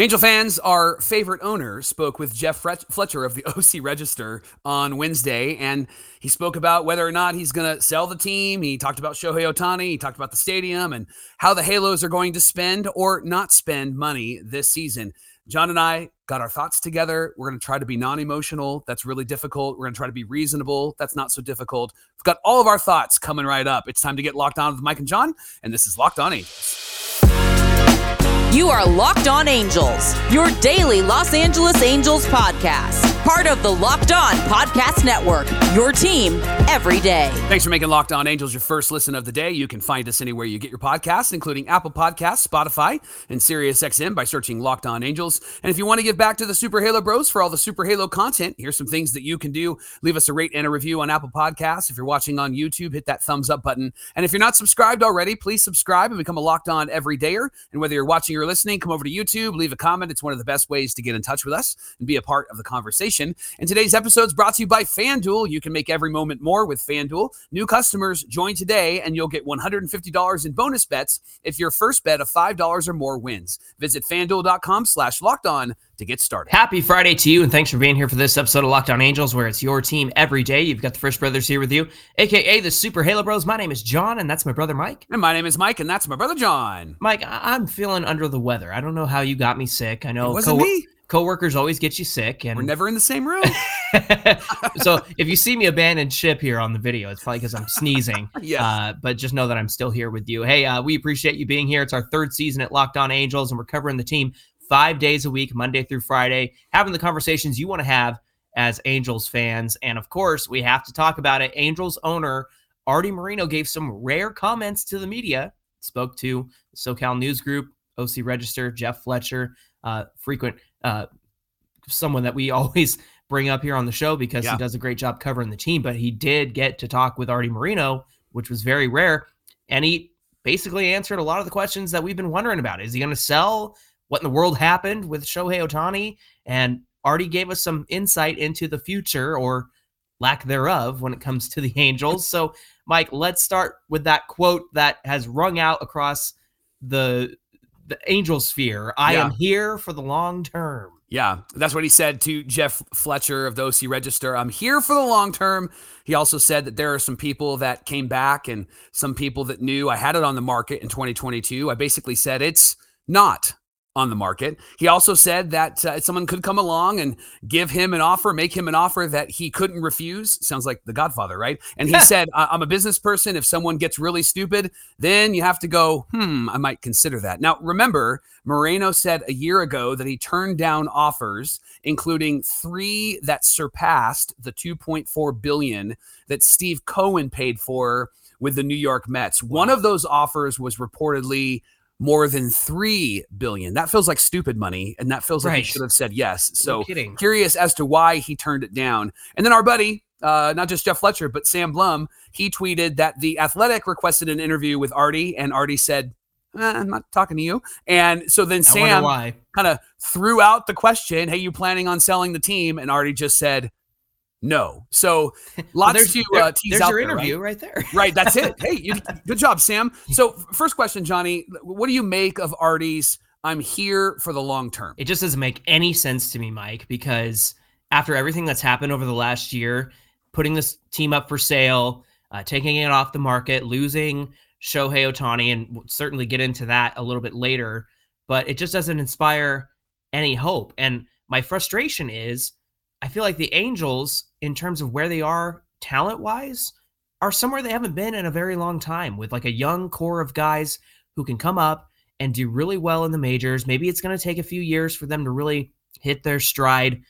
Angel fans, our favorite owner spoke with Jeff Fletcher of the OC Register on Wednesday, and he spoke about whether or not he's going to sell the team. He talked about Shohei Ohtani. He talked about the stadium and how the Halos are going to spend or not spend money this season. Jon and I got our thoughts together. We're going to try to be non emotional. That's really difficult. We're going to try to be reasonable. That's not so difficult. We've got all of our thoughts coming right up. It's time to get locked on with Mike and Jon, and this is Locked On Angels. You are Locked On Angels, your daily Los Angeles Angels podcast. Part of the Locked On Podcast Network, your team every day. Thanks for making Locked On Angels your first listen of the day. You can find us anywhere you get your podcasts, including Apple Podcasts, Spotify, and SiriusXM by searching Locked On Angels. And if you want to give back to the Super Halo Bros for all the Super Halo content, here's some things that you can do. Leave us a rate and a review on Apple Podcasts. If you're watching on YouTube, hit that thumbs up button. And if you're not subscribed already, please subscribe and become a Locked On everydayer. And whether you're watching or listening, come over to YouTube, leave a comment. It's one of the best ways to get in touch with us and be a part of the conversation. And today's episode is brought to you by FanDuel. You can make every moment more with FanDuel. New customers join today and you'll get $150 in bonus bets if your first bet of $5 or more wins. Visit fanduel.com slash locked on to get started. Happy Friday to you, and thanks for being here for this episode of Locked On Angels, where it's your team every day. You've got the Frisch Brothers here with you, aka the Super Halo Bros. My name is Jon, and that's my brother Mike. And my name is Mike, and that's my brother Jon. Mike, I- am feeling under the weather. I don't know how you got me sick. I know it wasn't co- me. Coworkers always get you sick, and we're never in the same room. so if you see me abandoned ship here on the video, it's probably because I'm sneezing. yeah. Uh, but just know that I'm still here with you. Hey, uh, we appreciate you being here. It's our third season at Locked On Angels, and we're covering the team five days a week, Monday through Friday, having the conversations you want to have as Angels fans. And of course, we have to talk about it. Angels owner Arte Moreno gave some rare comments to the media, spoke to SoCal News Group, OC Register, Jeff Fletcher, uh, frequent uh, someone that we always bring up here on the show because yeah. he does a great job covering the team. But he did get to talk with Arte Moreno, which was very rare. And he basically answered a lot of the questions that we've been wondering about. Is he going to sell? What in the world happened with Shohei Ohtani and Arte gave us some insight into the future or lack thereof when it comes to the Angels. So, Mike, let's start with that quote that has rung out across the the Angel sphere. I yeah. am here for the long term. Yeah, that's what he said to Jeff Fletcher of the OC Register. I'm here for the long term. He also said that there are some people that came back and some people that knew I had it on the market in 2022. I basically said it's not on the market. He also said that uh, someone could come along and give him an offer, make him an offer that he couldn't refuse. Sounds like The Godfather, right? And he said, "I'm a business person. If someone gets really stupid, then you have to go, hmm, I might consider that." Now, remember, Moreno said a year ago that he turned down offers, including three that surpassed the 2.4 billion that Steve Cohen paid for with the New York Mets. One of those offers was reportedly more than three billion. That feels like stupid money, and that feels like right. he should have said yes. So no curious as to why he turned it down. And then our buddy, uh, not just Jeff Fletcher, but Sam Blum, he tweeted that the Athletic requested an interview with Arte, and Arte said, eh, "I'm not talking to you." And so then I Sam kind of threw out the question, "Hey, you planning on selling the team?" And Arte just said, no. So lots well, to uh, tease there's out your there, interview right? right, there. right. That's it. Hey, you, good job, Sam. So first question, Johnny, what do you make of Arte's I'm here for the long term. It just doesn't make any sense to me, Mike, because after everything that's happened over the last year, putting this team up for sale, uh, taking it off the market, losing Shohei Ohtani, and we'll certainly get into that a little bit later, but it just doesn't inspire any hope. And my frustration is I feel like the Angels, in terms of where they are talent wise, are somewhere they haven't been in a very long time with like a young core of guys who can come up and do really well in the majors. Maybe it's going to take a few years for them to really hit their stride,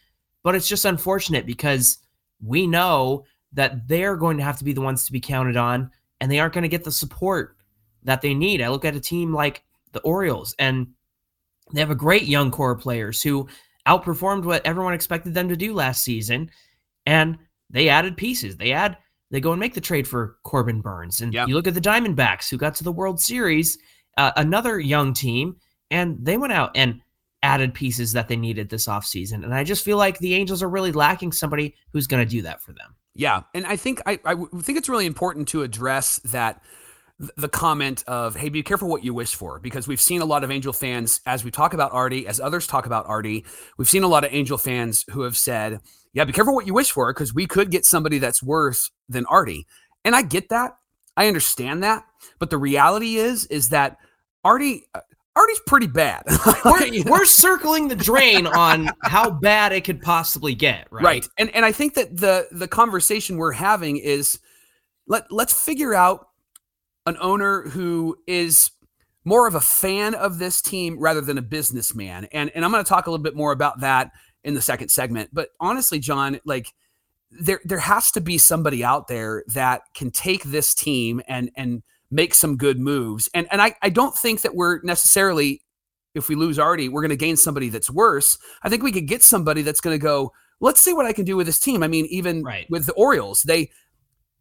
but it's just unfortunate because we know that they're going to have to be the ones to be counted on and they aren't going to get the support that they need. I look at a team like the Orioles and they have a great young core of players who outperformed what everyone expected them to do last season. And they added pieces. They add, they go and make the trade for Corbin Burnes, And yep. you look at the Diamondbacks who got to the World Series, uh, another young team, and they went out and added pieces that they needed this offseason. And I just feel like the Angels are really lacking somebody who's going to do that for them. Yeah. And I think I, I think it's really important to address that the comment of, hey, be careful what you wish for, because we've seen a lot of Angel fans, as we talk about artie as others talk about artie we've seen a lot of Angel fans who have said, yeah, be careful what you wish for, because we could get somebody that's worse than Arte. And I get that. I understand that. But the reality is, is that Arte, uh, Arte's pretty bad. we're, we're, circling the drain on how bad it could possibly get, right? Right. And and I think that the the conversation we're having is let let's figure out an owner who is more of a fan of this team rather than a businessman. And and I'm going to talk a little bit more about that in the second segment. But honestly, Jon, like there there has to be somebody out there that can take this team and and make some good moves. And and I, I don't think that we're necessarily if we lose Arte, we're going to gain somebody that's worse. I think we could get somebody that's going to go, let's see what I can do with this team. I mean, even right. with the Orioles, they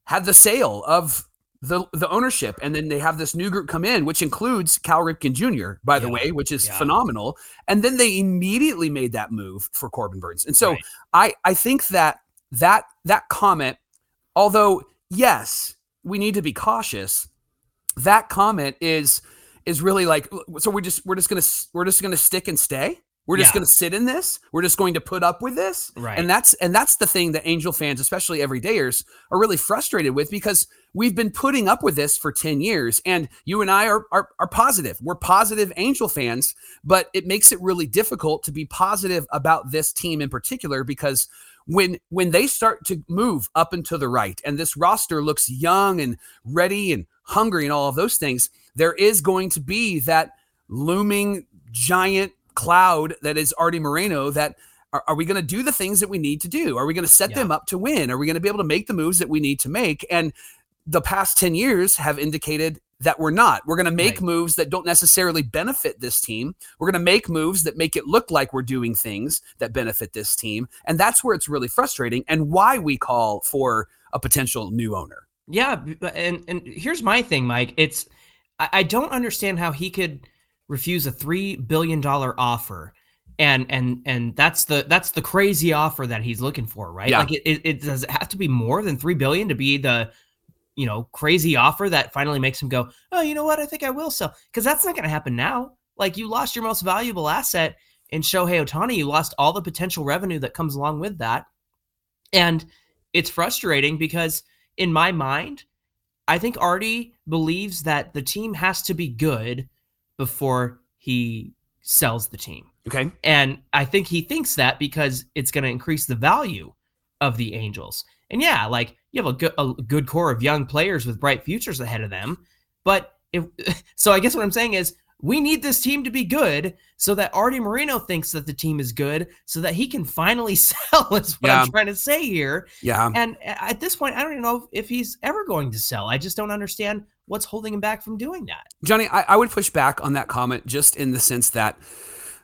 had the sale of the the ownership, and then they have this new group come in, which includes Cal Ripken Jr. By the way, which is yeah. phenomenal. And then they immediately made that move for Corbin Burnes, and so right. I I think that that that comment, although yes, we need to be cautious. That comment is is really like so we're just we're just gonna we're just gonna stick and stay we're just yeah. going to sit in this. We're just going to put up with this. Right. And that's and that's the thing that Angel fans, especially everydayers, are really frustrated with because we've been putting up with this for 10 years. And you and I are, are are positive. We're positive Angel fans, but it makes it really difficult to be positive about this team in particular because when when they start to move up and to the right and this roster looks young and ready and hungry and all of those things, there is going to be that looming giant cloud that is Arte Moreno that are, are we going to do the things that we need to do? Are we going to set yeah. them up to win? Are we going to be able to make the moves that we need to make? And the past 10 years have indicated that we're not. We're going to make right. moves that don't necessarily benefit this team. We're going to make moves that make it look like we're doing things that benefit this team. And that's where it's really frustrating and why we call for a potential new owner. Yeah. And, and here's my thing, Mike. It's, I, I don't understand how he could refuse a three billion dollar offer. And and and that's the that's the crazy offer that he's looking for right? Yeah. like it, it, it, does it have to be more than three billion to be the you know crazy offer that finally makes him go oh you know what? I think i will sell. Because that's not going to happen now. Like you lost your most valuable asset in shohei ohtani. You lost all the potential revenue that comes along with that. And it's frustrating because in my mind i think artie believes that the team has to be good before he sells the team. Okay. And I think he thinks that because it's going to increase the value of the Angels. And yeah, like you have a good, a good core of young players with bright futures ahead of them. But if, so I guess what I'm saying is we need this team to be good so that Arte Moreno thinks that the team is good so that he can finally sell is what yeah. I'm trying to say here. Yeah. And at this point, I don't even know if he's ever going to sell. I just don't understand what's holding him back from doing that. Johnny, I, I would push back on that comment just in the sense that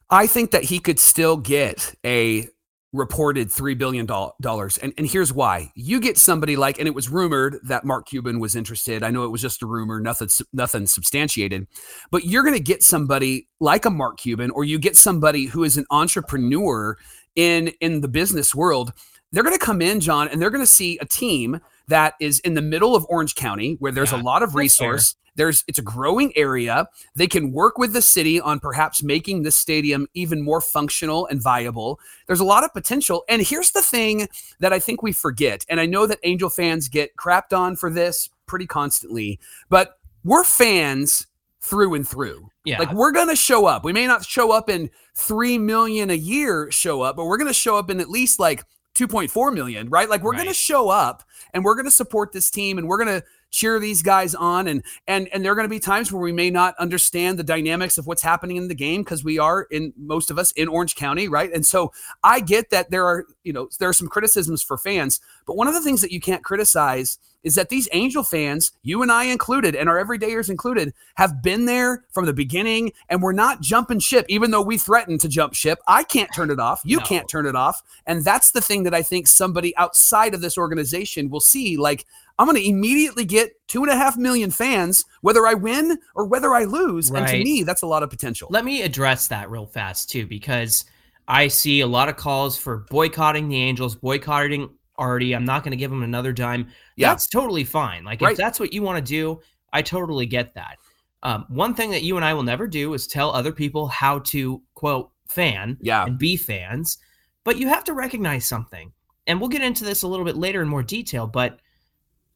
I think that he could still get a reported $3 billion. And, and here's why. You get somebody like, and it was rumored that Mark Cuban was interested. I know it was just a rumor, nothing, nothing substantiated, but you're going to get somebody like a Mark Cuban, or you get somebody who is an entrepreneur in, in the business world. They're going to come in, Jon, and they're going to see a team that is in the middle of Orange County where there's yeah, a lot of resource. There's it's a growing area. They can work with the city on perhaps making this stadium even more functional and viable. There's a lot of potential. And here's the thing that I think we forget. And I know that Angel fans get crapped on for this pretty constantly, but we're fans through and through. Yeah. Like we're going to show up. We may not show up in 3 million a year show up, but we're going to show up in at least like 2.4 million, right? Like we're right. going to show up and we're going to support this team and we're going to cheer these guys on and and and there're going to be times where we may not understand the dynamics of what's happening in the game because we are in most of us in Orange County, right? And so I get that there are, you know, there are some criticisms for fans, but one of the things that you can't criticize is that these Angel fans, you and I included, and our everydayers included, have been there from the beginning, and we're not jumping ship, even though we threatened to jump ship. I can't turn it off. You no. can't turn it off. And that's the thing that I think somebody outside of this organization will see. Like, I'm going to immediately get two and a half million fans, whether I win or whether I lose. Right. And to me, that's a lot of potential. Let me address that real fast, too, because I see a lot of calls for boycotting the Angels, boycotting Arte. I'm not going to give him another dime. Yeah. That's totally fine. Like, right. if that's what you want to do, I totally get that. Um, one thing that you and I will never do is tell other people how to quote fan Yeah. and be fans, but you have to recognize something. And we'll get into this a little bit later in more detail, but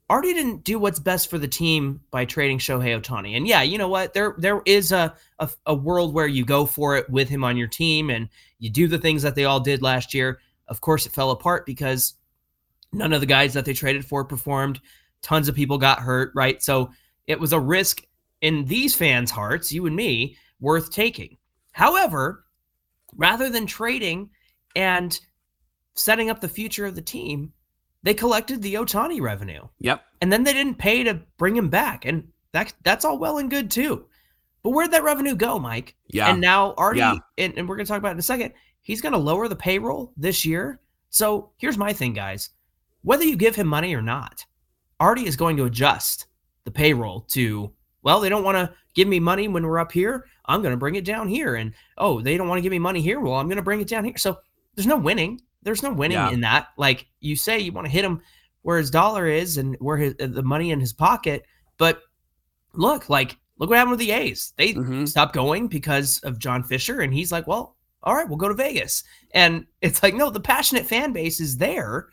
Arte didn't do what's best for the team by trading Shohei Ohtani. And yeah, you know what? There there is a, a a world where you go for it with him on your team and you do the things that they all did last year. Of course, it fell apart because none of the guys that they traded for performed. Tons of people got hurt, right? So it was a risk in these fans' hearts, you and me, worth taking. However, rather than trading and setting up the future of the team, they collected the Ohtani revenue. Yep. And then they didn't pay to bring him back. And that that's all well and good too. But where'd that revenue go, Mike? Yeah. And now Arte, Yeah. and, and we're gonna talk about it in a second, he's gonna lower the payroll this year. So here's my thing, guys. Whether you give him money or not, Arte is going to adjust the payroll to, well, they don't want to give me money when we're up here. I'm going to bring it down here. And oh, they don't want to give me money here. Well, I'm going to bring it down here. So there's no winning. There's no winning Yeah. in that. Like you say, you want to hit him where his dollar is and where his, the money in his pocket. But look, like, look what happened with the A's. They Mhm. stopped going because of John Fisher. And he's like, well, all right, we'll go to Vegas. And it's like, no, the passionate fan base is there.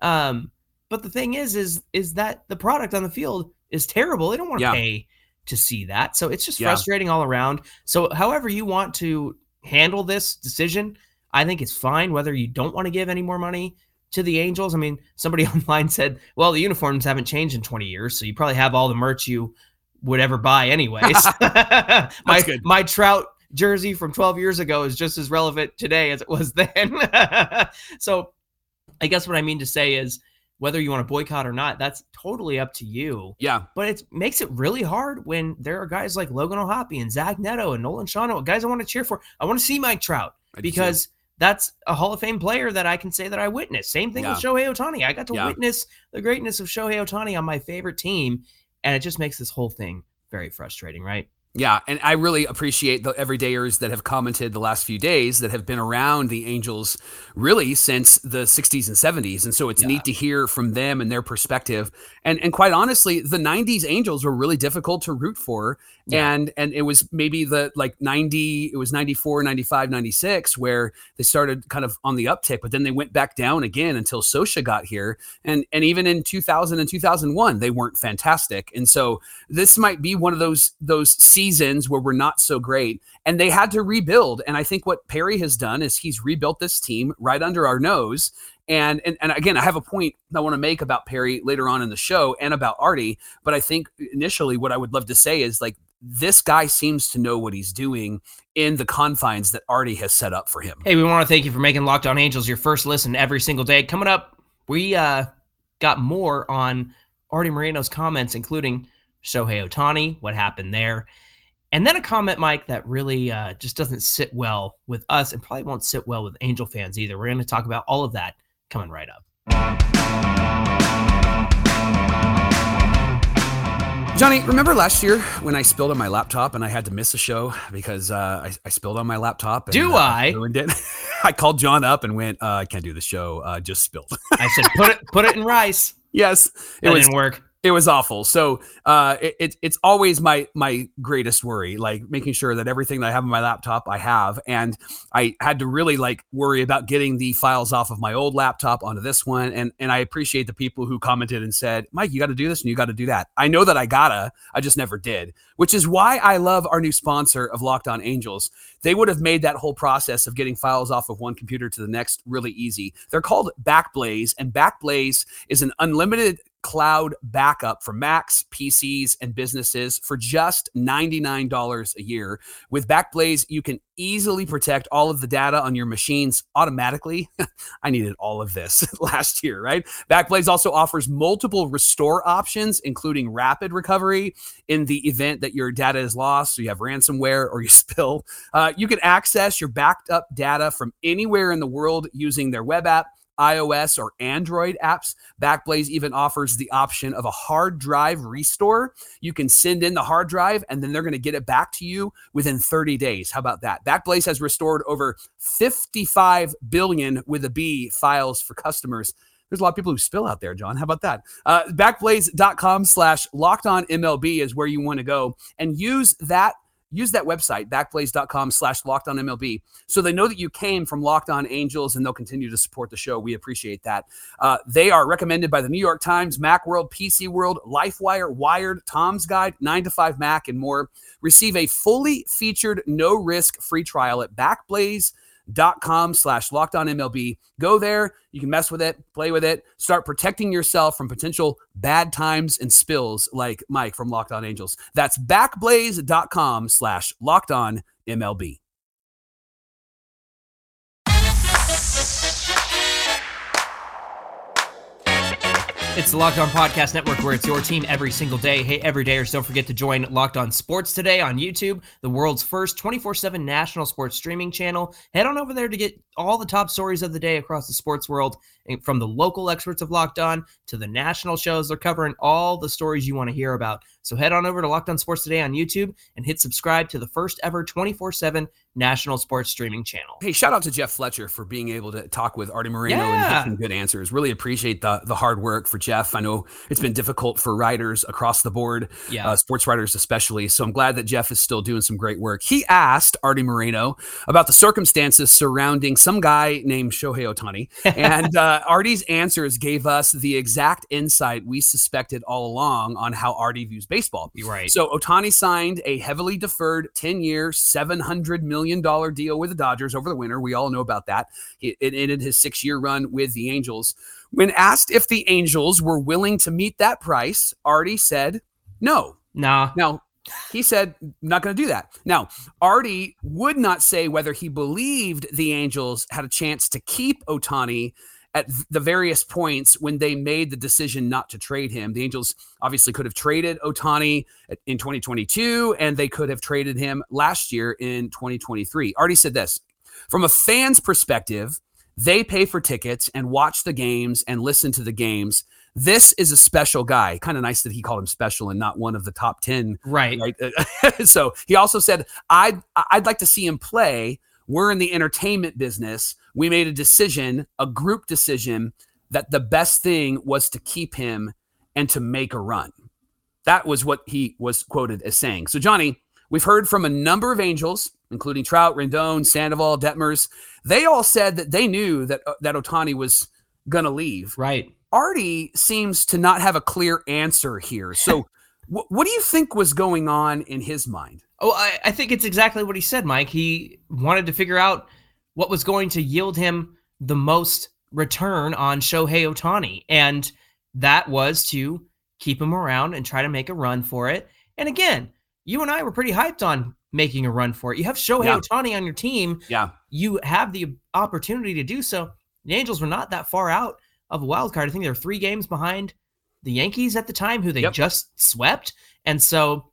Um, but the thing is, is is that the product on the field is terrible. They don't want to Yeah. pay to see that. So it's just Yeah. frustrating all around. So however you want to handle this decision, I think it's fine. Whether you don't want to give any more money to the Angels. I mean, somebody online said, well, the uniforms haven't changed in 20 years, so you probably have all the merch you would ever buy anyways. my good. my trout jersey from 12 years ago is just as relevant today as it was then. so I guess what I mean to say is whether you want to boycott or not, that's totally up to you. Yeah. But it makes it really hard when there are guys like Logan O'Hoppe and Zach Neto and Nolan Schanuel, guys I want to cheer for. I want to see Mike Trout I because that's a Hall of Fame player that I can say that I witnessed. Same thing with Shohei Ohtani. I got to Yeah. witness the greatness of Shohei Ohtani on my favorite team, and it just makes this whole thing very frustrating, right? Yeah, and I really appreciate the everydayers that have commented the last few days that have been around the Angels really since the 60s and 70s. And so it's Yeah. neat to hear from them and their perspective. And and quite honestly, the 90s Angels were really difficult to root for. Yeah. And and it was maybe the like 90, it was 94, 95, 96 where they started kind of on the uptick, but then they went back down again until Scioscia got here. And and even in 2000 and 2001, they weren't fantastic. And so this might be one of those those seasons where we're not so great and they had to rebuild. And i think what perry has done is he's rebuilt this team right under our nose. And and, and again i have a point i want to make about perry later on in the show and about artie but i think initially what i would love to say is like this guy seems to know what he's doing in the confines that artie has set up for him. Hey, we want to thank you for making Locked On Angels your first listen every single day. Coming up, we uh, got more on Arte Moreno's comments, including Shohei Ohtani, what happened there, and then a comment, Mike, that really uh, just doesn't sit well with us and probably won't sit well with Angel fans either. We're going to talk about all of that coming right up. Johnny, remember last year when I spilled on my laptop and I had to miss a show because uh, I, I spilled on my laptop? And, Do uh, I? Ruined it. I called Jon up and went, uh, "I can't do the show. Uh, just spilled." I said, put it, put it in rice. yes, it was didn't work. It was awful. So uh, it, it, it's always my my greatest worry, like making sure that everything that I have on my laptop I have, and I had to really like worry about getting the files off of my old laptop onto this one. And and I appreciate the people who commented and said, Mike, you got to do this and you got to do that. I know that I gotta, I just never did, which is why I love our new sponsor of Locked On Angels. They would have made that whole process of getting files off of one computer to the next really easy. They're called Backblaze, and Backblaze is an unlimited cloud backup for Macs, PCs, and businesses for just $99 a year. With Backblaze, you can easily protect all of the data on your machines automatically. I needed all of this last year, right? Backblaze also offers multiple restore options, including rapid recovery in the event that your data is lost, so you have ransomware or you spill. Uh, you can access your backed up data from anywhere in the world using their web app iOS or Android apps. Backblaze even offers the option of a hard drive restore. You can send in the hard drive and then they're going to get it back to you within 30 days. How about that? Backblaze has restored over 55 billion with a B files for customers. There's a lot of people who spill out there, Jon. How about that? Uh, backblaze.com slash locked on MLB is where you want to go and use that use that website, backblaze.com slash locked on MLB, so they know that you came from Locked On Angels and they'll continue to support the show. We appreciate that. Uh, they are recommended by the New York Times, Macworld, PC World, LifeWire, Wired, Tom's Guide, 9 to 5 Mac, and more. Receive a fully featured, no risk free trial at Backblaze.com dot com slash locked on MLB. Go there. You can mess with it, play with it, start protecting yourself from potential bad times and spills like Mike from Locked On Angels. That's backblaze.com slash locked on MLB. It's the Locked On Podcast Network where it's your team every single day. Hey, every day, or don't forget to join Locked On Sports today on YouTube, the world's first 24 7 national sports streaming channel. Head on over there to get all the top stories of the day across the sports world, from the local experts of Locked On to the national shows. They're covering all the stories you want to hear about. So head on over to Locked On Sports today on YouTube and hit subscribe to the first ever 24 7 national sports streaming channel. Hey, shout out to Jeff Fletcher for being able to talk with Arte Moreno yeah. and get some good answers. Really appreciate the the hard work for Jeff. I know it's been difficult for writers across the board, yeah. uh, sports writers especially. So I'm glad that Jeff is still doing some great work. He asked Arte Moreno about the circumstances surrounding some guy named Shohei Ohtani. and uh, Arte's answers gave us the exact insight we suspected all along on how Arte views baseball. You're right. So Ohtani signed a heavily deferred 10 year, $700 million deal with the Dodgers over the winter. We all know about that. It, it ended his six year run with the Angels. When asked if the Angels were willing to meet that price, Arte said no. Nah. Now, he said, not going to do that. Now, Arte would not say whether he believed the Angels had a chance to keep Ohtani at the various points when they made the decision not to trade him. The Angels obviously could have traded Ohtani in 2022, and they could have traded him last year in 2023. Arte said this from a fan's perspective, they pay for tickets and watch the games and listen to the games. This is a special guy. Kind of nice that he called him special and not one of the top 10. Right. right? so he also said, I'd, I'd like to see him play. We're in the entertainment business we made a decision, a group decision, that the best thing was to keep him and to make a run. That was what he was quoted as saying. So, Johnny, we've heard from a number of angels, including Trout, Rendon, Sandoval, Detmers. They all said that they knew that uh, that Ohtani was going to leave. Right. Arte seems to not have a clear answer here. So, wh- what do you think was going on in his mind? Oh, I, I think it's exactly what he said, Mike. He wanted to figure out what was going to yield him the most return on Shohei Ohtani. And that was to keep him around and try to make a run for it. And again, you and I were pretty hyped on making a run for it. You have Shohei yeah. Ohtani on your team. Yeah. You have the opportunity to do so. The Angels were not that far out of a wild card. I think they were three games behind the Yankees at the time, who they yep. just swept. And so,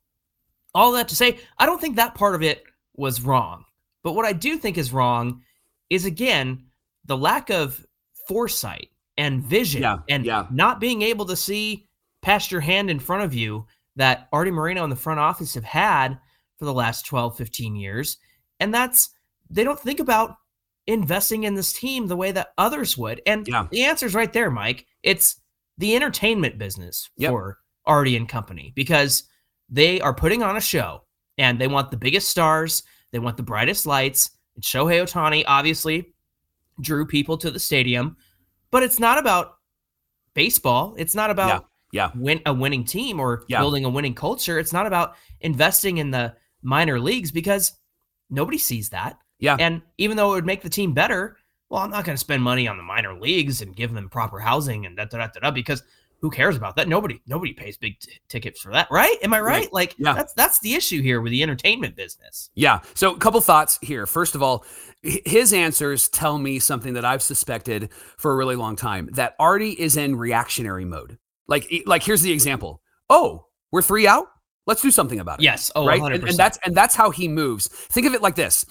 all that to say, I don't think that part of it was wrong. But what I do think is wrong is again the lack of foresight and vision yeah, and yeah. not being able to see past your hand in front of you that Arte Moreno and the front office have had for the last 12, 15 years. And that's, they don't think about investing in this team the way that others would. And yeah. the answer is right there, Mike. It's the entertainment business yep. for Arte and company because they are putting on a show and they want the biggest stars, they want the brightest lights, and Shohei Ohtani obviously drew people to the stadium, but it's not about baseball. It's not about yeah, yeah. win a winning team or yeah. building a winning culture. It's not about investing in the minor leagues because nobody sees that. Yeah. And even though it would make the team better, well, I'm not going to spend money on the minor leagues and give them proper housing and da da da da because who cares about that? Nobody, nobody pays big t- tickets for that, right? Am I right? right. Like, yeah. that's that's the issue here with the entertainment business. Yeah. So, a couple thoughts here. First of all, his answers tell me something that I've suspected for a really long time: that Arte is in reactionary mode. Like, like here's the example. Oh, we're three out. Let's do something about it. Yes. Oh, right. And, and that's and that's how he moves. Think of it like this: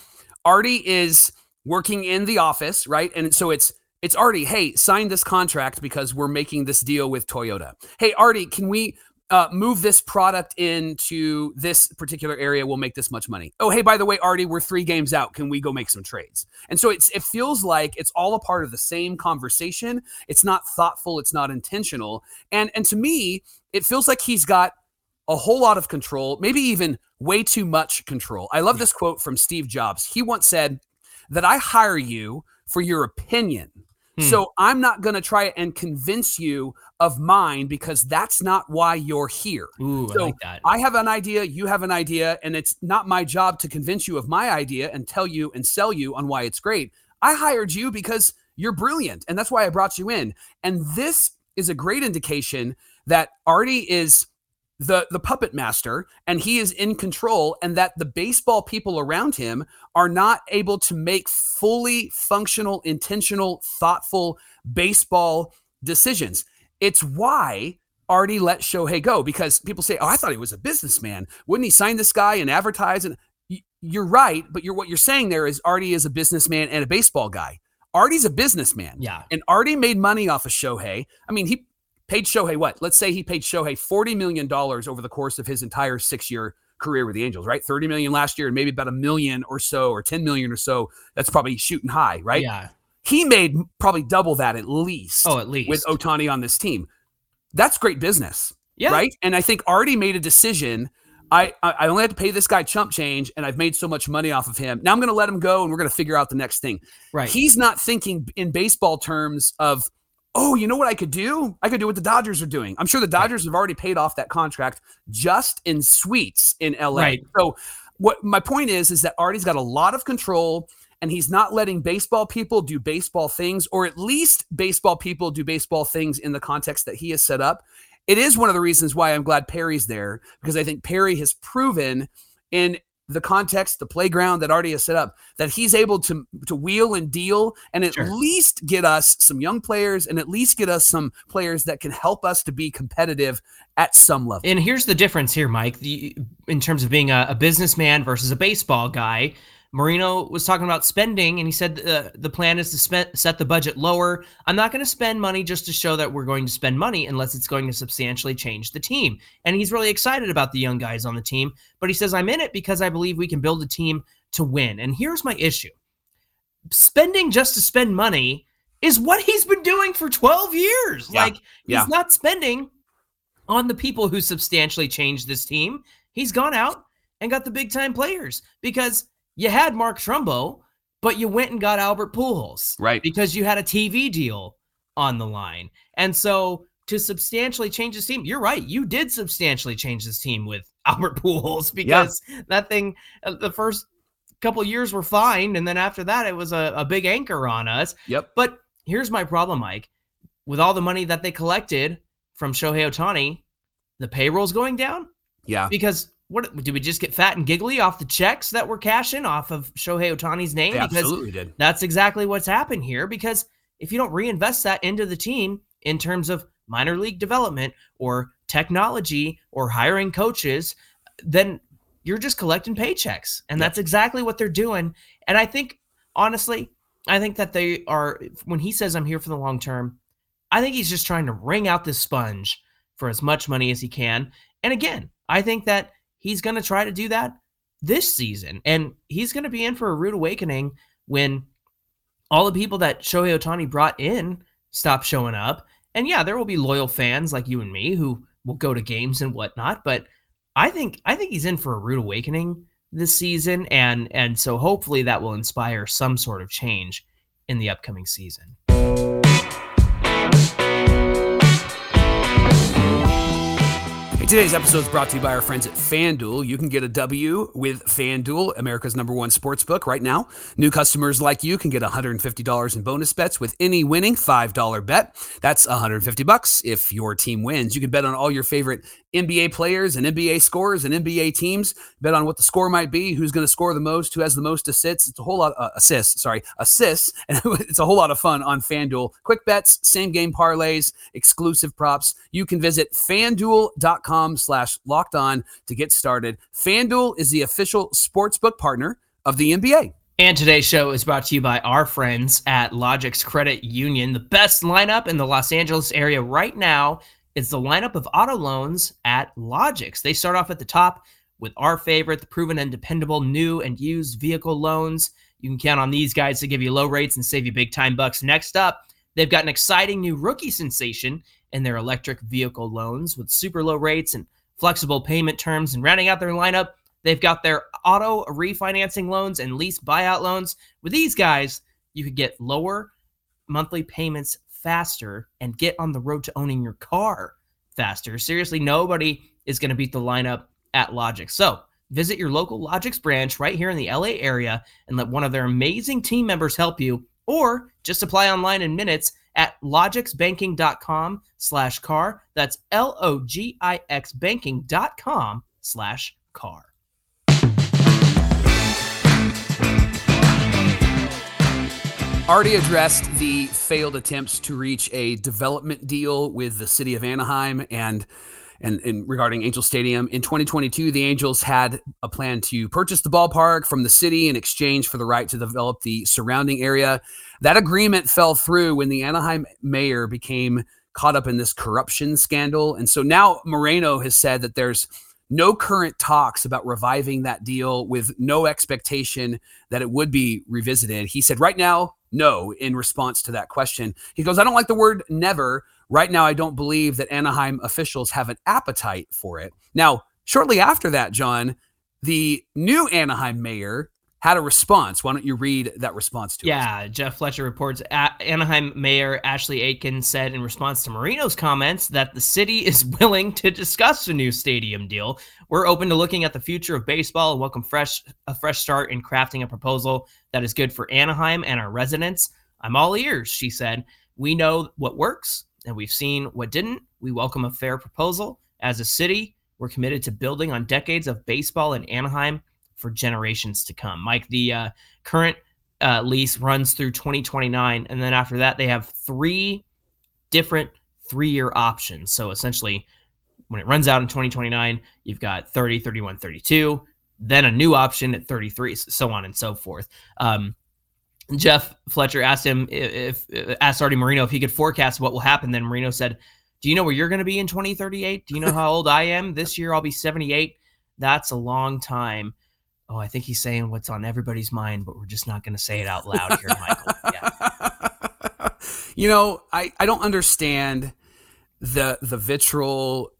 Arte is working in the office, right? And so it's it's Arte, hey, sign this contract because we're making this deal with Toyota. Hey, Arte, can we uh, move this product into this particular area. We'll make this much money. Oh, hey, by the way, Arte, we're three games out. Can we go make some trades? And so it's it feels like it's all a part of the same conversation. It's not thoughtful. It's not intentional. And and to me, it feels like he's got a whole lot of control, maybe even way too much control. I love this quote from Steve Jobs. He once said that I hire you for your opinion. Hmm. So I'm not going to try and convince you of mine because that's not why you're here. Ooh, so I like that. I have an idea, you have an idea, and it's not my job to convince you of my idea and tell you and sell you on why it's great. I hired you because you're brilliant, and that's why I brought you in. And this is a great indication that Arte is the the puppet master and he is in control and that the baseball people around him are not able to make fully functional intentional thoughtful baseball decisions it's why Arte let Shohei go because people say, "Oh, I thought he was a businessman. Wouldn't he sign this guy and advertise?" And you're right, but you're what you're saying there is Arte is a businessman and a baseball guy. Arte's a businessman. Yeah. And Arte made money off of Shohei. I mean, he paid Shohei what? Let's say he paid Shohei $40 million over the course of his entire six year career with the Angels, right? 30 million last year and maybe about a million or so or 10 million or so. That's probably shooting high, right? Yeah. He made probably double that at least. Oh, at least. With Ohtani on this team. That's great business. Yeah. Right. And I think Arte made a decision. I, I only had to pay this guy chump change and I've made so much money off of him. Now I'm going to let him go and we're going to figure out the next thing. Right. He's not thinking in baseball terms of, oh, you know what I could do? I could do what the Dodgers are doing. I'm sure the Dodgers have already paid off that contract just in suites in LA. Right. So what my point is is that Arte's got a lot of control and he's not letting baseball people do baseball things or at least baseball people do baseball things in the context that he has set up. It is one of the reasons why I'm glad Perry's there because I think Perry has proven in the context, the playground that Arte has set up, that he's able to to wheel and deal and at Sure. least get us some young players and at least get us some players that can help us to be competitive at some level. And here's the difference here, Mike, the, in terms of being a, a businessman versus a baseball guy. Moreno was talking about spending, and he said uh, the plan is to spend, set the budget lower. I'm not going to spend money just to show that we're going to spend money unless it's going to substantially change the team. And he's really excited about the young guys on the team, but he says, I'm in it because I believe we can build a team to win. And here's my issue spending just to spend money is what he's been doing for 12 years. Yeah, Like, he's yeah. not spending on the people who substantially changed this team. He's gone out and got the big time players because you had Mark Trumbo, but you went and got Albert Pujols, Right. Because you had a TV deal on the line, and so to substantially change this team, you're right. You did substantially change this team with Albert Pujols because that thing, uh, the first couple years were fine, and then after that, it was a, a big anchor on us. Yep. But here's my problem, Mike. With all the money that they collected from Shohei Ohtani, the payroll's going down Yeah. because what did we just get fat and giggly off the checks that we're cashing off of Shohei Ohtani's name? They because absolutely did. that's exactly what's happened here. Because if you don't reinvest that into the team in terms of minor league development or technology or hiring coaches, then you're just collecting paychecks. And that's exactly what they're doing. And I think, honestly, I think that they are, when he says I'm here for the long term, I think he's just trying to wring out this sponge for as much money as he can. And again, I think that he's going to try to do that this season. And he's going to be in for a rude awakening when all the people that Shohei Ohtani brought in stop showing up. And yeah, there will be loyal fans like you and me who will go to games and whatnot. But I think I think he's in for a rude awakening this season, and and so hopefully that will inspire some sort of change in the upcoming season. Today's episode is brought to you by our friends at FanDuel. You can get a W with FanDuel, America's number one sports book right now. New customers like you can get $150 in bonus bets with any winning $5 bet. That's 150 bucks if your team wins. You can bet on all your favorite NBA players and NBA scores and NBA teams. Bet on what the score might be, who's going to score the most, who has the most assists. It's a whole lot uh, assists, sorry, assists, and it's a whole lot of fun on FanDuel. Quick bets, same game parlays, exclusive props. You can visit fanduel.com slash locked on to get started. FanDuel is the official sportsbook partner of the NBA. And today's show is brought to you by our friends at Logix Credit Union. The best lineup in the Los Angeles area right now It's the lineup of auto loans at Logix. They start off at the top with our favorite, the proven and dependable new and used vehicle loans. You can count on these guys to give you low rates and save you big time bucks. Next up, they've got an exciting new rookie sensation in their electric vehicle loans with super low rates and flexible payment terms. And rounding out their lineup, they've got their auto refinancing loans and lease buyout loans. With these guys, you could get lower monthly payments faster and get on the road to owning your car faster. Seriously, nobody is going to beat the lineup at Logix. So visit your local Logix branch right here in the LA area and let one of their amazing team members help you, or just apply online in minutes at logixbanking.com slash car. That's L-O-G-I-X banking.com slash car. Already addressed the failed attempts to reach a development deal with the city of Anaheim and and, and regarding Angel Stadium in 2022, the Angels had a plan to purchase the ballpark from the city in exchange for the right to develop the surrounding area. That agreement fell through when the Anaheim mayor became caught up in this corruption scandal, and so now Moreno has said that there's no current talks about reviving that deal with no expectation that it would be revisited. He said, right now, no, in response to that question. He goes, I don't like the word never. Right now, I don't believe that Anaheim officials have an appetite for it. Now, shortly after that, Jon, the new Anaheim mayor had a response. Why don't you read that response to us? yeah, us? Jeff Fletcher reports Anaheim Mayor Ashley Aitken said in response to Moreno's comments that the city is willing to discuss a new stadium deal. We're open to looking at the future of baseball and welcome fresh a fresh start in crafting a proposal that is good for Anaheim and our residents. I'm all ears, she said. We know what works and we've seen what didn't. We welcome a fair proposal. As a city, we're committed to building on decades of baseball in Anaheim for generations to come. Mike, the uh, current uh, lease runs through 2029, and then after that, they have three different three-year options. So essentially, when it runs out in 2029, you've got 30, 31, 32, then a new option at 33, so on and so forth. Um, Jeff Fletcher asked him if, if asked Arte Moreno if he could forecast what will happen. Then Moreno said, "Do you know where you're going to be in 2038? Do you know how old I am? This year I'll be 78. That's a long time." Oh, I think he's saying what's on everybody's mind, but we're just not going to say it out loud here, Michael. Yeah. you know, I I don't understand the the vitriol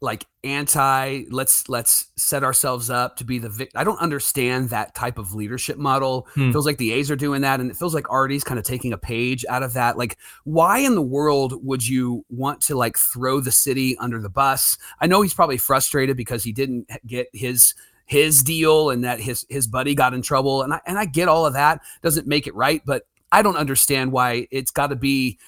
like anti let's let's set ourselves up to be the vic- I don't understand that type of leadership model. Hmm. Feels like the A's are doing that and it feels like Arte's kind of taking a page out of that. Like why in the world would you want to like throw the city under the bus? I know he's probably frustrated because he didn't get his his deal and that his his buddy got in trouble and I and I get all of that. Doesn't make it right, but I don't understand why it's got to be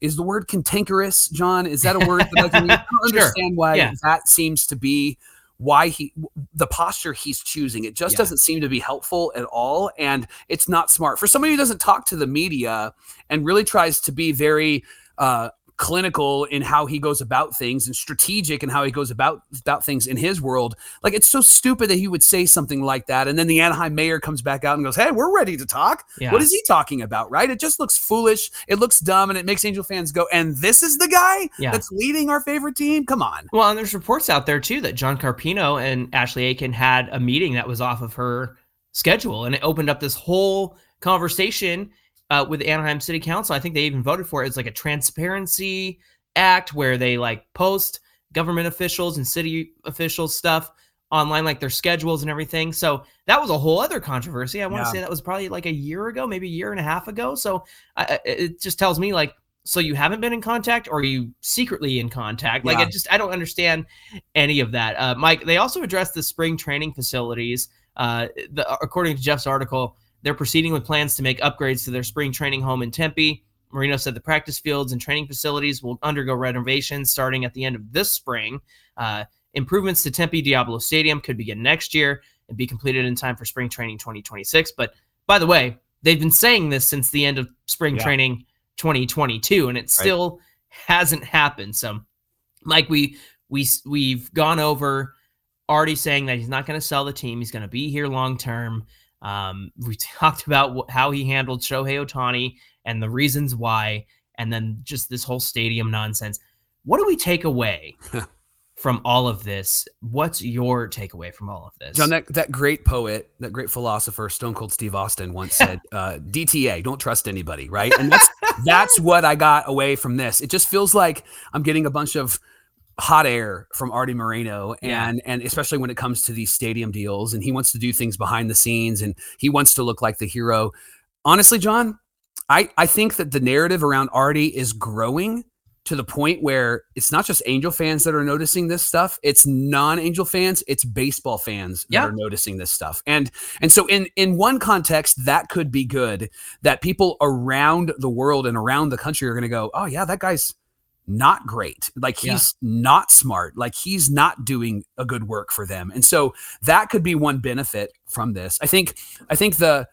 is the word cantankerous, Jon? Is that a word that I can I don't understand sure. why yeah. that seems to be why he the posture he's choosing. It just yeah. doesn't seem to be helpful at all. And it's not smart. For somebody who doesn't talk to the media and really tries to be very uh clinical in how he goes about things and strategic in how he goes about about things in his world. Like it's so stupid that he would say something like that, and then the Anaheim mayor comes back out and goes, "Hey, we're ready to talk." Yeah. What is he talking about? Right? It just looks foolish. It looks dumb, and it makes Angel fans go, "And this is the guy yeah. that's leading our favorite team." Come on. Well, and there's reports out there too that John Carpino and Ashley Aitken had a meeting that was off of her schedule, and it opened up this whole conversation uh, with Anaheim City Council. I think they even voted for it. It's like a transparency act where they like post government officials and city officials stuff online, like their schedules and everything. So that was a whole other controversy. I want to yeah. say that was probably like a year ago, maybe a year and a half ago. So I, it just tells me like, so you haven't been in contact or are you secretly in contact? Like, yeah. just, I don't understand any of that. Uh, Mike, they also addressed the spring training facilities. Uh, the, according to Jeff's article, they're proceeding with plans to make upgrades to their spring training home in Tempe. Moreno said the practice fields and training facilities will undergo renovations starting at the end of this spring. Uh, improvements to Tempe Diablo Stadium could begin next year and be completed in time for spring training 2026. But by the way, they've been saying this since the end of spring yeah. training 2022, and it still right. hasn't happened. So, like we we we've gone over already saying that he's not going to sell the team. He's going to be here long term. Um, we talked about how he handled Shohei Ohtani and the reasons why, and then just this whole stadium nonsense. what do we take away from all of this? What's your takeaway from all of this? Jon, that, that great poet, that great philosopher, Stone Cold Steve Austin once said, uh, DTA, don't trust anybody, right? And that's that's what I got away from this. It just feels like I'm getting a bunch of hot air from Arte Moreno and yeah. and especially when it comes to these stadium deals and he wants to do things behind the scenes and he wants to look like the hero. Honestly, Jon, I I think that the narrative around Arte is growing to the point where it's not just Angel fans that are noticing this stuff, it's non-Angel fans, it's baseball fans that yeah. are noticing this stuff. And and so in in one context that could be good that people around the world and around the country are going to go, "Oh yeah, that guy's not great. Like he's yeah. not smart. Like he's not doing a good work for them. And so that could be one benefit from this. I think I think the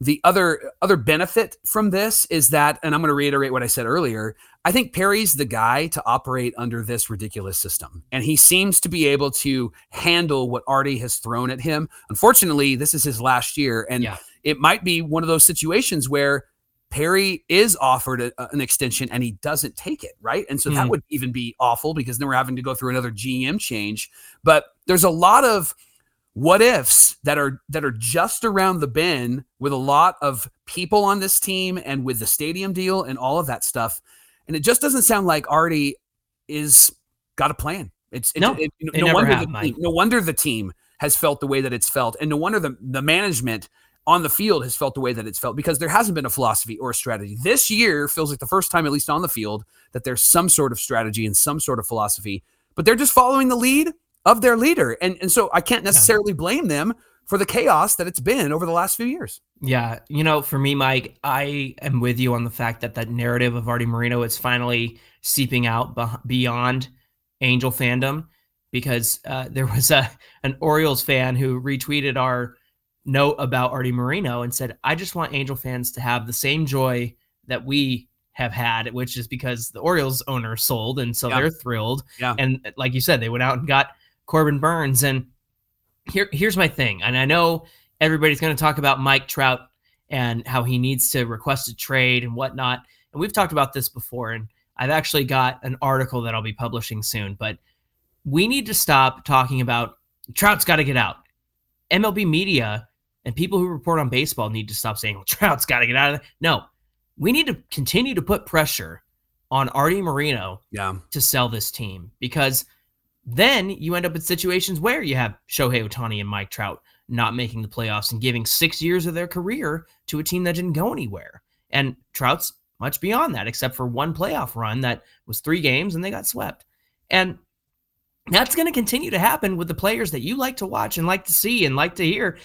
the other other benefit from this is that and I'm going to reiterate what I said earlier. I think Perry's the guy to operate under this ridiculous system. And he seems to be able to handle what Arte has thrown at him. Unfortunately, this is his last year and yeah. it might be one of those situations where Perry is offered a, an extension and he doesn't take it, right? And so mm. that would even be awful because then we're having to go through another GM change. But there's a lot of what ifs that are that are just around the bend with a lot of people on this team and with the stadium deal and all of that stuff. And it just doesn't sound like Arte is got a plan. It's it, no, it, it, no wonder have, the team, no wonder the team has felt the way that it's felt, and no wonder the the management on the field has felt the way that it's felt because there hasn't been a philosophy or a strategy. This year feels like the first time, at least on the field, that there's some sort of strategy and some sort of philosophy, but they're just following the lead of their leader. And, and so I can't necessarily blame them for the chaos that it's been over the last few years. Yeah. You know, for me, Mike, I am with you on the fact that that narrative of Arte Moreno is finally seeping out beyond Angel fandom because uh, there was a an Orioles fan who retweeted our note about Arte Moreno and said, I just want Angel fans to have the same joy that we have had, which is because the Orioles owner sold. And so yeah. they're thrilled. Yeah. And like you said, they went out and got Corbin Burnes. And here, here's my thing. And I know everybody's going to talk about Mike Trout and how he needs to request a trade and whatnot. And we've talked about this before. And I've actually got an article that I'll be publishing soon. But we need to stop talking about Trout's got to get out. MLB media and people who report on baseball need to stop saying, well, Trout's got to get out of there. No, we need to continue to put pressure on Arte Moreno yeah. to sell this team because then you end up in situations where you have Shohei Ohtani and Mike Trout not making the playoffs and giving six years of their career to a team that didn't go anywhere. And Trout's much beyond that, except for one playoff run that was three games and they got swept. And that's going to continue to happen with the players that you like to watch and like to see and like to hear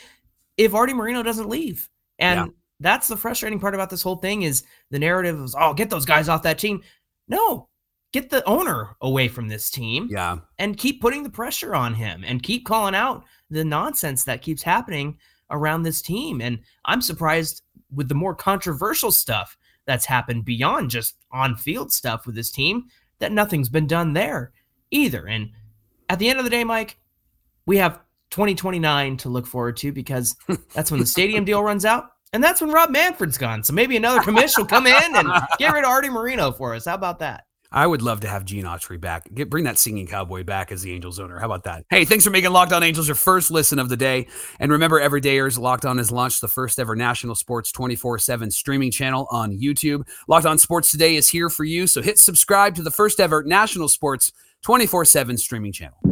if Arte Moreno doesn't leave. And yeah. that's the frustrating part about this whole thing is the narrative is, oh, get those guys off that team. No, get the owner away from this team. Yeah. And keep putting the pressure on him and keep calling out the nonsense that keeps happening around this team. And I'm surprised with the more controversial stuff that's happened beyond just on field stuff with this team that nothing's been done there either. And at the end of the day, Mike, we have 2029 to look forward to because that's when the stadium deal runs out. And that's when Rob Manfred's gone. So maybe another commission will come in and get rid of Arte Moreno for us. How about that? I would love to have Gene Autry back. Get bring that singing cowboy back as the Angels owner. How about that? Hey, thanks for making Locked On Angels your first listen of the day. And remember, Everydayers Locked On has launched the first ever national sports 24/7 streaming channel on YouTube. Locked On Sports Today is here for you, so hit subscribe to the first ever national sports 24/7 streaming channel.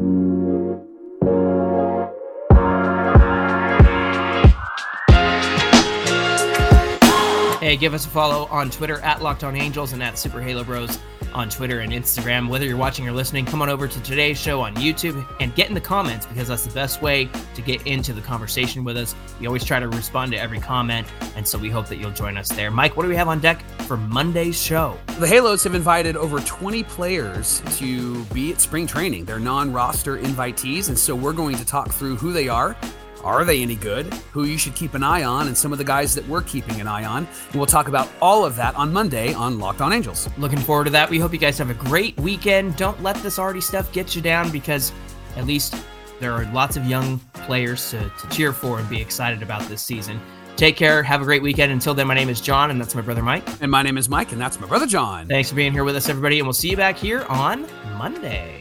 Hey, give us a follow on Twitter at Locked On Angels and at Super Halo Bros on Twitter and Instagram. Whether you're watching or listening, come on over to today's show on YouTube and get in the comments because that's the best way to get into the conversation with us. We always try to respond to every comment, and so we hope that you'll join us there. Mike, what do we have on deck for Monday's show? The Halos have invited over 20 players to be at spring training. They're non roster invitees, and so we're going to talk through who they are are they any good? Who you should keep an eye on, and some of the guys that we're keeping an eye on. And we'll talk about all of that on Monday on Locked On Angels. Looking forward to that. We hope you guys have a great weekend. Don't let this Arte stuff get you down because at least there are lots of young players to, to cheer for and be excited about this season. Take care. Have a great weekend. Until then, my name is Jon, and that's my brother Mike. And my name is Mike, and that's my brother Jon. Thanks for being here with us, everybody, and we'll see you back here on Monday.